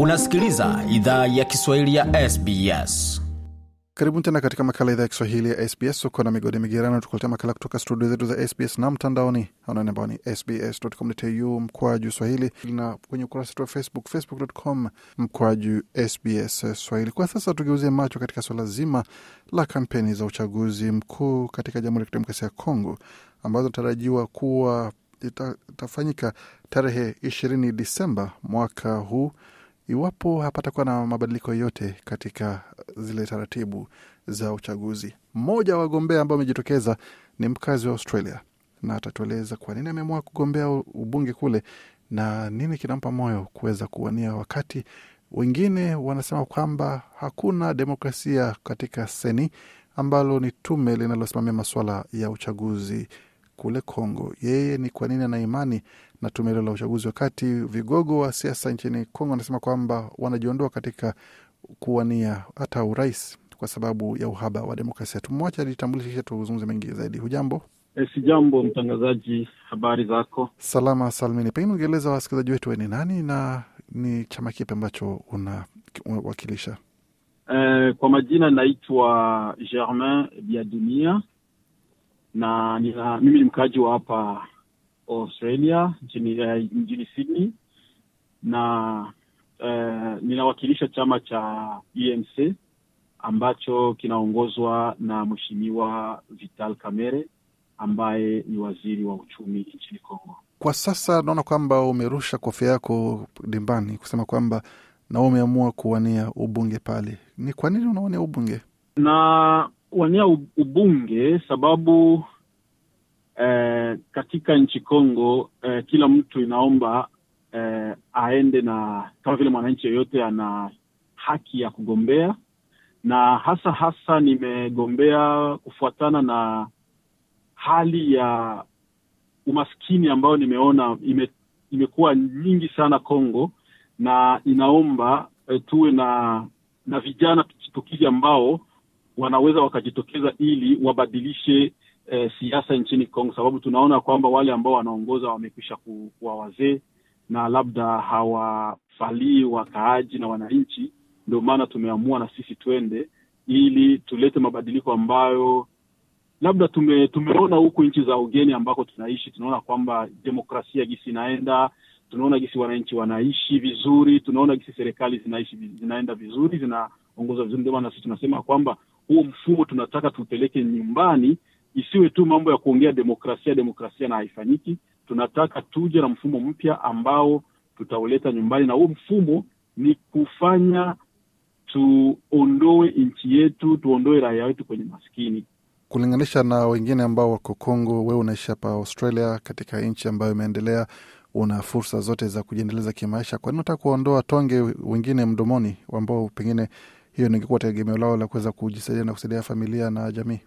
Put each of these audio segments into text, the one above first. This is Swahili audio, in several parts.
Unasikiliza idhaa ya Kiswahili ya SBS. Karibuni tena katika makala idhaa ya Kiswahili ya SBS. Uko na migodi migerano, tukuletea makala kutoka studio zetu za SBS na mtandaoni anaone ambao ni sbs.com.au mkwaju swahili na kwenye ukurasa wetu wa Facebook, facebook.com mkwaju SBS Swahili. Kwa sasa tugeuzie macho katika suala zima la kampeni za uchaguzi mkuu katika Jamhuri ya Kidemokrasia ya Kongo ambazo inatarajiwa kuwa itafanyika tarehe ishirini Disemba mwaka huu iwapo hapatakuwa na mabadiliko yote katika zile taratibu za uchaguzi. Mmoja wa wagombea ambao amejitokeza ni mkazi wa Australia na atatueleza kwa nini ameamua kugombea ubunge kule na nini kinampa moyo kuweza kuwania, wakati wengine wanasema kwamba hakuna demokrasia katika seni ambalo ni tume linalosimamia masuala ya uchaguzi kule Kongo. Yeye ni kwa nini ana imani na tume hilo la uchaguzi, wakati vigogo wa siasa nchini Kongo wanasema kwamba wanajiondoa katika kuwania hata urais kwa sababu ya uhaba wa demokrasia. Tumwache alitambulisha, tuzungumze mengi zaidi. Hujambo? E, si jambo mtangazaji, habari zako? Salama salmini. Pengine ungeeleza wasikilizaji wetu we ni nani na ni chama kipi ambacho unawakilisha? E, kwa majina naitwa Germain Biadunia na nina, mimi ni mkaaji wa hapa Australia nchini, uh, mjini Sydney na uh, ninawakilisha chama cha UMC ambacho kinaongozwa na Mheshimiwa Vital Kamerhe ambaye ni waziri wa uchumi nchini Kongo. Kwa sasa naona kwamba umerusha kofia yako dimbani kusema kwamba na umeamua kuwania ubunge pale. Ni kwa nini unawania ubunge? Na wania ubunge sababu eh, katika nchi Kongo eh, kila mtu inaomba eh, aende na kama vile mwananchi yeyote ana haki ya kugombea, na hasa hasa nimegombea kufuatana na hali ya umaskini ambayo nimeona ime, imekuwa nyingi sana Kongo, na inaomba eh, tuwe na na vijana tukitukizi ambao wanaweza wakajitokeza ili wabadilishe eh, siasa nchini Kongo, sababu tunaona kwamba wale ambao wanaongoza wamekwisha kuwa wazee na labda hawafalii wakaaji na wananchi. Ndio maana tumeamua na sisi twende ili tulete mabadiliko ambayo labda tume, tumeona huku nchi za ugeni ambako tunaishi, tunaona kwamba demokrasia gisi inaenda, tunaona gisi wananchi wanaishi vizuri, tunaona gisi serikali zinaishi zinaenda vizuri, zinaongoza vizuri. Ndio maana sisi tunasema kwamba huo mfumo tunataka tupeleke nyumbani, isiwe tu mambo ya kuongea demokrasia demokrasia na haifanyiki. Tunataka tuje na mfumo mpya ambao tutauleta nyumbani, na huo mfumo ni kufanya tuondoe nchi yetu, tuondoe raia wetu kwenye maskini kulinganisha na wengine ambao wako Kongo. Wewe unaishi hapa Australia, katika nchi ambayo imeendelea, una fursa zote za kujiendeleza kimaisha. Kwa nini unataka kuondoa tonge wengine mdomoni, ambao pengine hiyo ningekuwa tegemeo lao la kuweza kujisaidia na kusaidia familia na jamii?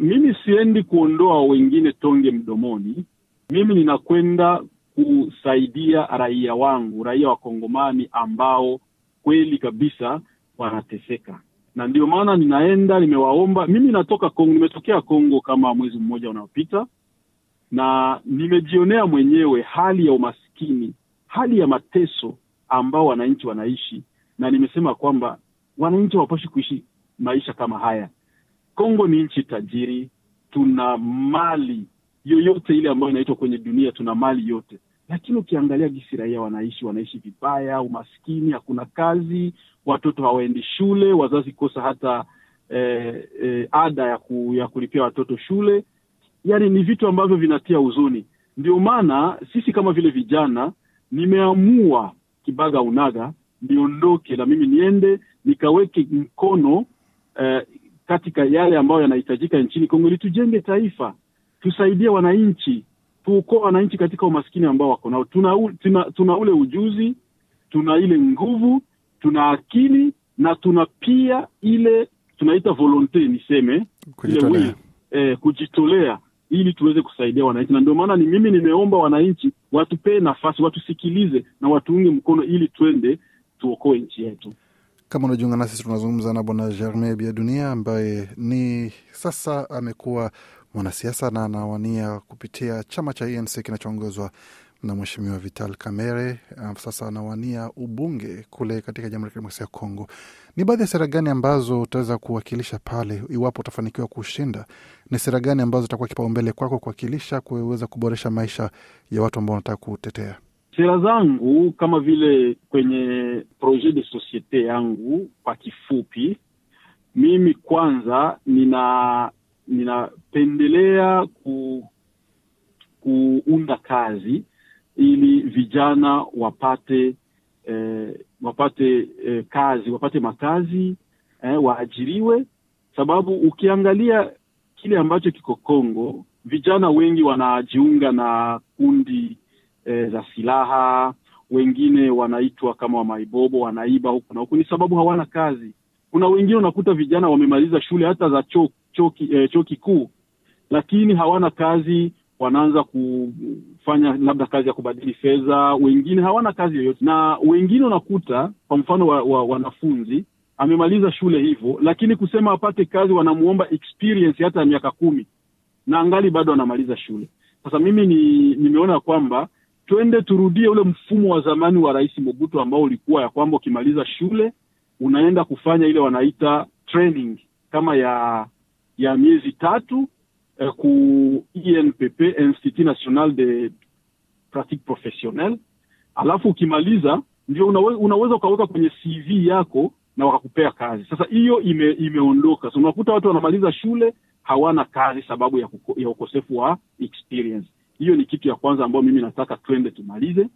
Mimi siendi kuondoa wengine tonge mdomoni, mimi ninakwenda kusaidia raia wangu, raia wa Kongomani ambao kweli kabisa wanateseka na ndio maana ninaenda, nimewaomba. Mimi natoka Kongo, nimetokea Kongo kama mwezi mmoja unaopita, na nimejionea mwenyewe hali ya umaskini, hali ya mateso ambao wananchi wanaishi, na nimesema kwamba wananchi hawapashi kuishi maisha kama haya. Kongo ni nchi tajiri, tuna mali yoyote ile ambayo inaitwa kwenye dunia, tuna mali yote, lakini ukiangalia gisi raia wanaishi, wanaishi vibaya, umaskini, hakuna kazi, watoto hawaendi shule, wazazi kosa hata eh, eh, ada ya, ku, ya kulipia watoto shule. Yani ni vitu ambavyo vinatia huzuni. Ndio maana sisi kama vile vijana, nimeamua kibaga unaga niondoke na mimi niende nikaweke mkono eh, katika yale ambayo yanahitajika nchini Kongo ili tujenge taifa, tusaidie wananchi, tuokoe wananchi katika umaskini ambao wako nao. Tuna, tuna, tuna ule ujuzi, tuna ile nguvu, tuna akili na tuna pia ile tunaita volonte, niseme Kujitolea. ile will, eh, kujitolea ili tuweze kusaidia wananchi, na ndio maana ni mimi nimeomba wananchi watupee nafasi, watusikilize na watuunge mkono ili twende tuokoe nchi yetu. Kama unajiunga nasi, tunazungumza na Bwana Germain Biadunia ambaye ni sasa amekuwa mwanasiasa na anawania kupitia chama cha ANC kinachoongozwa na Mheshimiwa Vital Kamerhe. Sasa anawania ubunge kule katika Jamhuri ya Kidemokrasia ya Kongo. Ni baadhi ya sera gani ambazo utaweza kuwakilisha pale iwapo utafanikiwa kushinda? Ni sera gani ambazo itakuwa kipaumbele kwako kuwakilisha, kuweza kuboresha maisha ya watu ambao wanataka kutetea? Sera zangu kama vile kwenye projet de societe yangu, kwa kifupi, mimi kwanza nina ninapendelea ku, kuunda kazi ili vijana wapate eh, wapate eh, kazi wapate makazi eh, waajiriwe, sababu ukiangalia kile ambacho kiko Kongo, vijana wengi wanajiunga na kundi eh, za silaha, wengine wanaitwa kama wamaibobo, wanaiba huku na huku, ni sababu hawana kazi. Kuna wengine unakuta vijana wamemaliza shule hata za chuo eh, chuo kikuu, lakini hawana kazi wanaanza kufanya labda kazi ya kubadili fedha, wengine hawana kazi yoyote, na wengine unakuta kwa mfano wa, wa, wanafunzi amemaliza shule hivyo, lakini kusema apate kazi wanamuomba experience hata ya miaka kumi na angali bado anamaliza shule. Sasa mimi ni, nimeona kwamba twende turudie ule mfumo wa zamani wa Rais Mobutu ambao ulikuwa ya kwamba ukimaliza shule unaenda kufanya ile wanaita training kama ya ya miezi tatu ku INPP Institut National de Pratique Professionnelle, alafu ukimaliza ndio unawe, unaweza ukaweka kwenye CV yako na wakakupea kazi. Sasa hiyo ime, imeondoka. So unakuta watu wanamaliza shule hawana kazi sababu ya, kuko, ya ukosefu wa experience. Hiyo ni kitu ya kwanza ambayo mimi nataka twende tumalize.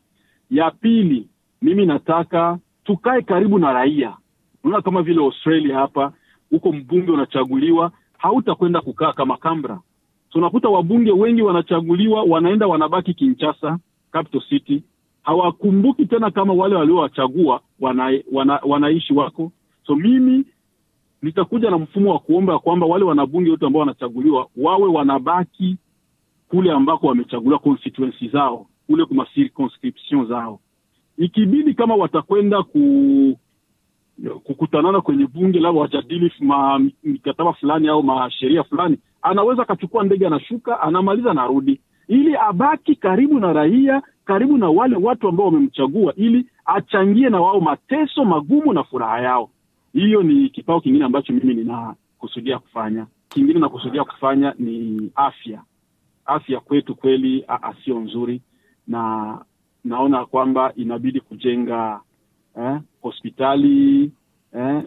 Ya pili, mimi nataka tukae karibu na raia. Unaona kama vile Australia hapa, huko mbunge unachaguliwa, hautakwenda kukaa kama Canberra tunakuta wabunge wengi wanachaguliwa, wanaenda wanabaki Kinshasa, capital city, hawakumbuki tena kama wale waliowachagua wana, wana, wanaishi wako. So mimi nitakuja na mfumo wa kuomba ya kwamba wale wanabunge wote ambao wanachaguliwa wawe wanabaki kule ambako wamechaguliwa constituency zao, kule kuma circonscription zao. Ikibidi kama watakwenda ku kukutanana kwenye bunge labda wajadili mikataba fulani au masheria fulani, anaweza akachukua ndege, anashuka, anamaliza, anarudi, ili abaki karibu na raia, karibu na wale watu ambao wamemchagua, ili achangie na wao mateso magumu na furaha yao. Hiyo ni kipao kingine ambacho mimi ninakusudia kufanya. Kingine nakusudia kufanya ni afya. Afya kwetu kweli asio nzuri, na naona kwamba inabidi kujenga eh, hospitali eh,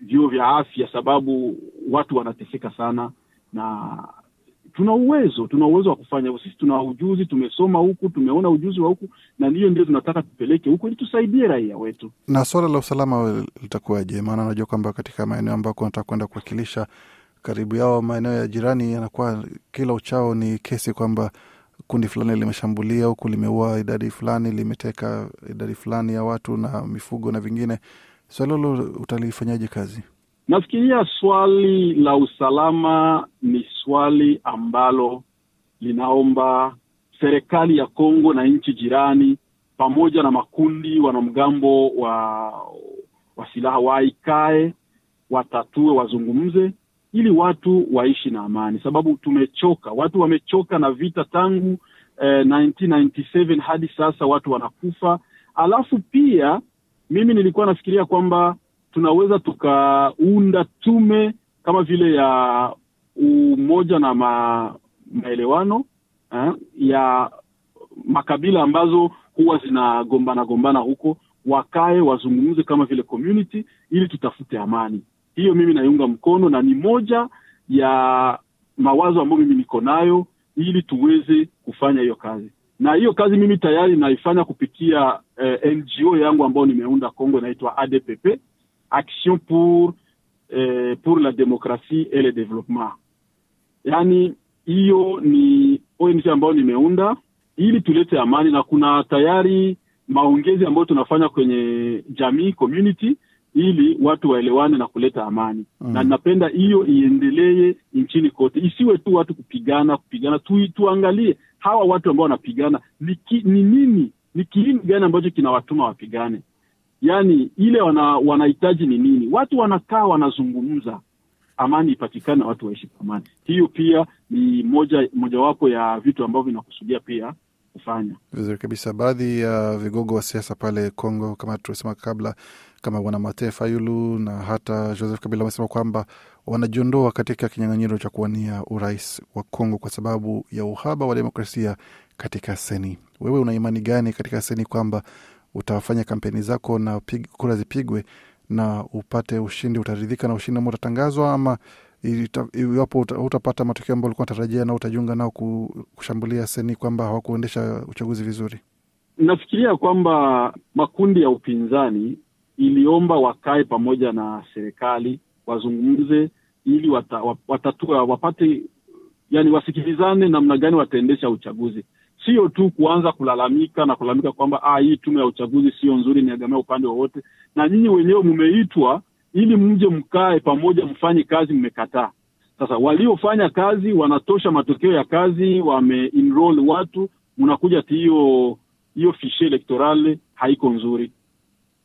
vyuo vya afya, sababu watu wanateseka sana, na tuna uwezo tuna uwezo wa kufanya. Sisi tuna ujuzi, tumesoma huku, tumeona ujuzi wa huku, na ndiyo ndio tunataka tupeleke huku ili tusaidie raia wetu. Na swala la usalama litakuwaje? Maana najua kwamba katika maeneo ambako nataka kwenda kuwakilisha, karibu yao maeneo ya jirani, yanakuwa kila uchao ni kesi kwamba kundi fulani limeshambulia huku, limeua idadi fulani, limeteka idadi fulani ya watu na mifugo na vingine. Swali hilo utalifanyaje kazi? Nafikiria swali la usalama ni swali ambalo linaomba serikali ya Kongo na nchi jirani pamoja na makundi wanamgambo wa wa silaha waikae, watatue, wazungumze ili watu waishi na amani, sababu tumechoka. Watu wamechoka na vita tangu eh, 1997 hadi sasa, watu wanakufa. Alafu pia mimi nilikuwa nafikiria kwamba tunaweza tukaunda tume kama vile ya umoja na ma, maelewano eh, ya makabila ambazo huwa zinagombana gombana huko, wakae wazungumze kama vile community, ili tutafute amani. Hiyo mimi naiunga mkono na ni moja ya mawazo ambayo mimi niko nayo ili tuweze kufanya hiyo kazi, na hiyo kazi mimi tayari naifanya kupitia eh, NGO yangu ambayo nimeunda Kongo, inaitwa ADPP, Action pour eh, pour la démocratie et le développement. Yaani hiyo ni ONG ambayo nimeunda ili tulete amani, na kuna tayari maongezi ambayo tunafanya kwenye jamii community ili watu waelewane na kuleta amani mm. Na napenda hiyo iendelee nchini kote, isiwe tu watu kupigana kupigana tu, tuangalie hawa watu ambao wanapigana ni, nini ni kiini gani ambacho kinawatuma wapigane, yaani ile wana, wanahitaji ni nini? Watu wanakaa wanazungumza, amani ipatikane na watu waishi kwa amani. Hiyo pia ni moja mojawapo ya vitu ambavyo vinakusudia pia kufanya vizuri kabisa. Baadhi ya uh, vigogo wa siasa pale Kongo kama tulisema kabla, kama bwana Mate Fayulu na hata Joseph Kabila wamesema kwamba wanajiondoa katika kinyang'anyiro cha kuwania urais wa Kongo kwa sababu ya uhaba wa demokrasia katika seni. Wewe una imani gani katika seni kwamba utafanya kampeni zako na pig, kura zipigwe na upate ushindi? Utaridhika na ushindi ambao utatangazwa, ama iwapo utapata matokeo ambayo ulikuwa unatarajia na utajiunga nao kushambulia seni kwamba hawakuendesha uchaguzi vizuri? Nafikiria kwamba makundi ya upinzani iliomba wakae pamoja na serikali wazungumze, ili wata, watatua wapate, yani wasikilizane namna gani wataendesha uchaguzi, sio tu kuanza kulalamika na kulalamika kwamba ah, hii tume ya uchaguzi sio nzuri, niagamia upande wowote, na nyinyi wenyewe mmeitwa ili mje mkae pamoja mfanye kazi, mmekataa. Sasa waliofanya kazi wanatosha matokeo ya kazi, wameenroll watu, mnakuja ti hiyo hiyo fishe elektorale haiko nzuri,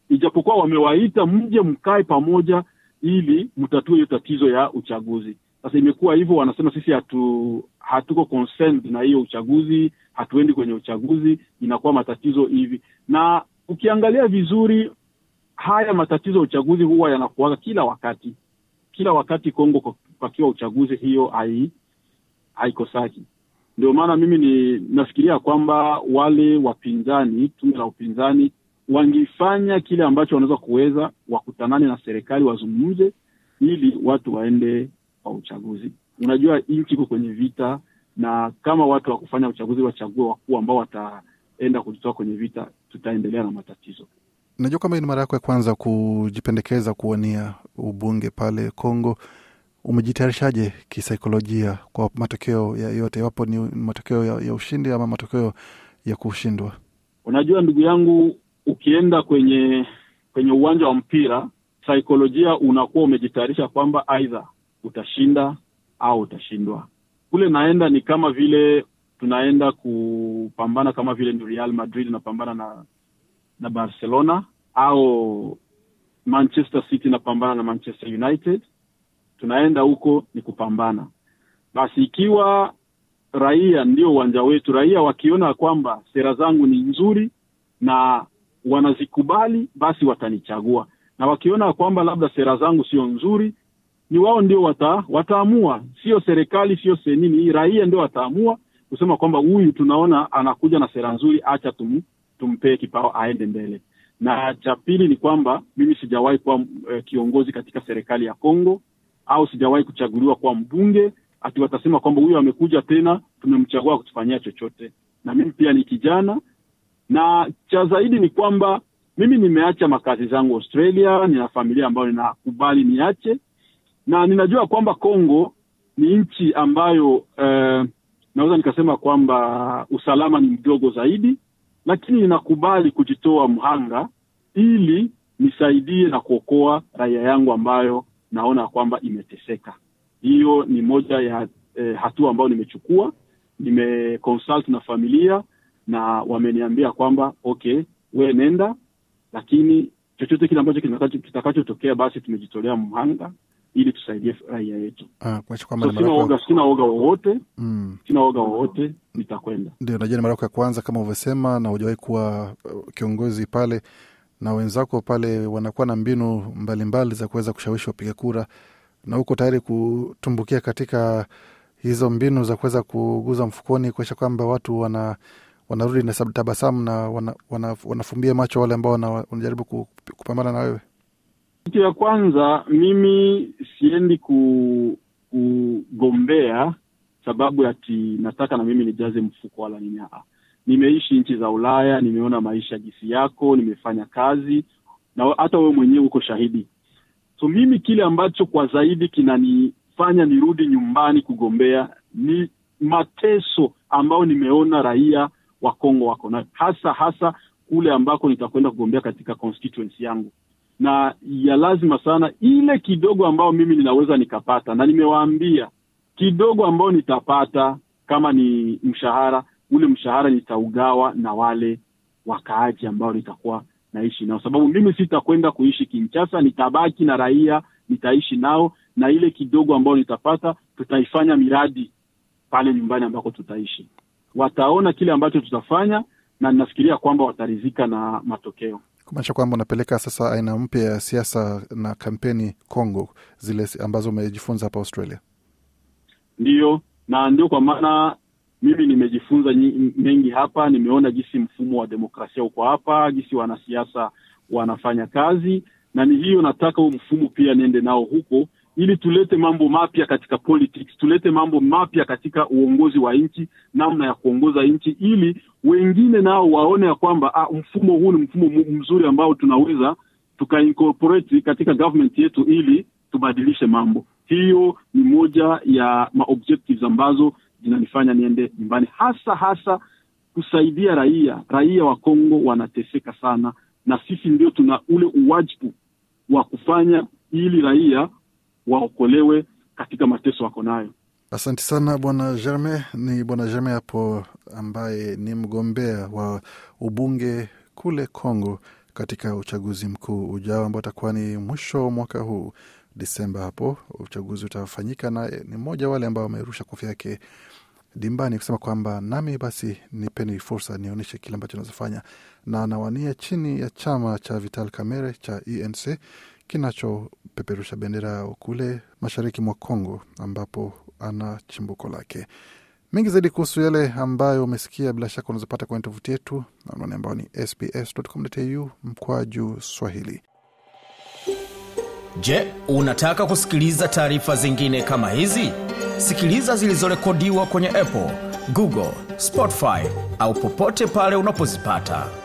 ijapokuwa wamewaita mje mkae pamoja ili mtatue hiyo tatizo ya uchaguzi. Sasa imekuwa hivyo, wanasema sisi hatu hatuko concerned na hiyo uchaguzi, hatuendi kwenye uchaguzi, inakuwa matatizo hivi. Na ukiangalia vizuri haya matatizo ya uchaguzi huwa yanakuaga kila wakati, kila wakati Kongo pakiwa uchaguzi, hiyo hai haikosaki. Ndio maana mimi ni nafikiria kwamba wale wapinzani, tume la upinzani wangifanya kile ambacho wanaweza kuweza, wakutanane na serikali, wazungumze ili watu waende kwa uchaguzi. Unajua nchi iko kwenye vita, na kama watu wa kufanya uchaguzi wachague wakuu ambao wataenda kujitoa kwenye vita, tutaendelea na matatizo. Najua kwamba ni mara yako ya kwanza kujipendekeza kuwania ubunge pale Kongo. Umejitayarishaje kisaikolojia kwa matokeo ya yote, iwapo ni matokeo ya, ya ushindi ama matokeo ya kushindwa? Unajua ndugu yangu, ukienda kwenye kwenye uwanja wa mpira, saikolojia unakuwa umejitayarisha kwamba aidha utashinda au utashindwa. Kule naenda ni kama vile tunaenda kupambana, kama vile ni Real Madrid inapambana na na Barcelona au Manchester City inapambana na Manchester United. Tunaenda huko ni kupambana. Basi ikiwa raia ndio uwanja wetu, raia wakiona kwamba sera zangu ni nzuri na wanazikubali, basi watanichagua, na wakiona kwamba labda sera zangu sio nzuri, ni wao ndio wata, wataamua, sio serikali, sio senini, raia ndio wataamua kusema kwamba huyu tunaona anakuja na sera nzuri, acha tum, tumpee kipao aende mbele. Na cha pili ni kwamba mimi sijawahi kuwa e, kiongozi katika serikali ya Kongo au sijawahi kuchaguliwa kuwa mbunge, ati watasema kwamba huyo amekuja tena tumemchagua kutufanyia chochote. Na mimi pia ni kijana, na cha zaidi ni kwamba mimi nimeacha makazi zangu Australia, nina familia ambayo ninakubali niache, na ninajua kwamba Kongo ni nchi ambayo eh, naweza nikasema kwamba usalama ni mdogo zaidi, lakini ninakubali kujitoa mhanga ili nisaidie na kuokoa raia yangu ambayo naona kwamba imeteseka. Hiyo ni moja ya eh, hatua ambayo nimechukua. Nimeconsult na familia na wameniambia kwamba okay, we nenda, lakini chochote kile ambacho kitakachotokea, basi tumejitolea mhanga ili tusaidie raia yetu. Ah, So, sina oga, sina oga wowote mm. sina oga wowote, nitakwenda. Ndio, najua ni mara yako ya kwanza kama ulivyosema, na hujawahi kuwa uh, kiongozi pale, na wenzako pale wanakuwa na mbinu mbalimbali mbali za kuweza kushawishi wapiga kura, na uko tayari kutumbukia katika hizo mbinu za kuweza kuguza mfukoni, kuakisha kwamba watu wana wanarudi na tabasamu na wana, wana, wanafumbia macho wale ambao wanajaribu kupambana na wewe. Kitu ya kwanza, mimi siendi ku, kugombea sababu ati nataka na mimi nijaze mfuko wala nini. Nimeishi nchi za Ulaya, nimeona maisha jinsi yako, nimefanya kazi na hata wewe mwenyewe uko shahidi. So mimi kile ambacho kwa zaidi kinanifanya nirudi nyumbani kugombea ni mateso ambayo nimeona raia wa Kongo wako nayo, hasa hasa kule ambako nitakwenda kugombea katika constituency yangu na ya lazima sana ile kidogo ambayo mimi ninaweza nikapata, na nimewaambia kidogo ambayo nitapata kama ni mshahara, ule mshahara nitaugawa na wale wakaaji ambao nitakuwa naishi nao, sababu mimi sitakwenda kuishi Kinshasa, nitabaki na raia, nitaishi nao na ile kidogo ambayo nitapata tutaifanya miradi pale nyumbani ambako tutaishi. Wataona kile ambacho tutafanya, na ninafikiria kwamba wataridhika na matokeo. Kumaanisha kwamba unapeleka sasa aina mpya ya siasa na kampeni Congo, zile ambazo umejifunza hapa Australia. Ndiyo, na ndio kwa maana mimi nimejifunza mengi hapa. Nimeona jinsi mfumo wa demokrasia uko hapa, jinsi wanasiasa wanafanya kazi, na ni hiyo nataka huu mfumo pia niende nao huko, ili tulete mambo mapya katika politics, tulete mambo mapya katika uongozi wa nchi, namna ya kuongoza nchi, ili wengine nao waone ya kwamba ah, mfumo huu ni mfumo mzuri ambao tunaweza tukaincorporate katika government yetu ili tubadilishe mambo. Hiyo ni moja ya maobjectives ambazo zinanifanya niende nyumbani, hasa hasa kusaidia raia. Raia wa Kongo wanateseka sana, na sisi ndio tuna ule uwajibu wa kufanya ili raia waokolewe katika mateso wako nayo. Asante sana bwana Germain. Ni bwana Germain hapo ambaye ni mgombea wa ubunge kule Congo katika uchaguzi mkuu ujao ambao utakuwa ni mwisho wa mwaka huu Disemba. Hapo uchaguzi utafanyika, na ni mmoja wale ambao wamerusha kofia yake dimbani kusema kwamba nami basi nipeni fursa nionyeshe kile ambacho nazofanya, na anawania chini ya chama cha Vital Kamerhe cha ENC kinachopeperusha bendera kule mashariki mwa Congo ambapo ana chimbuko lake. Mengi zaidi kuhusu yale ambayo umesikia, bila shaka unazopata kwenye tovuti yetu anwani ambao ni sbs.com.au mkwaju Swahili. Je, unataka kusikiliza taarifa zingine kama hizi? Sikiliza zilizorekodiwa kwenye Apple, Google, Spotify au popote pale unapozipata.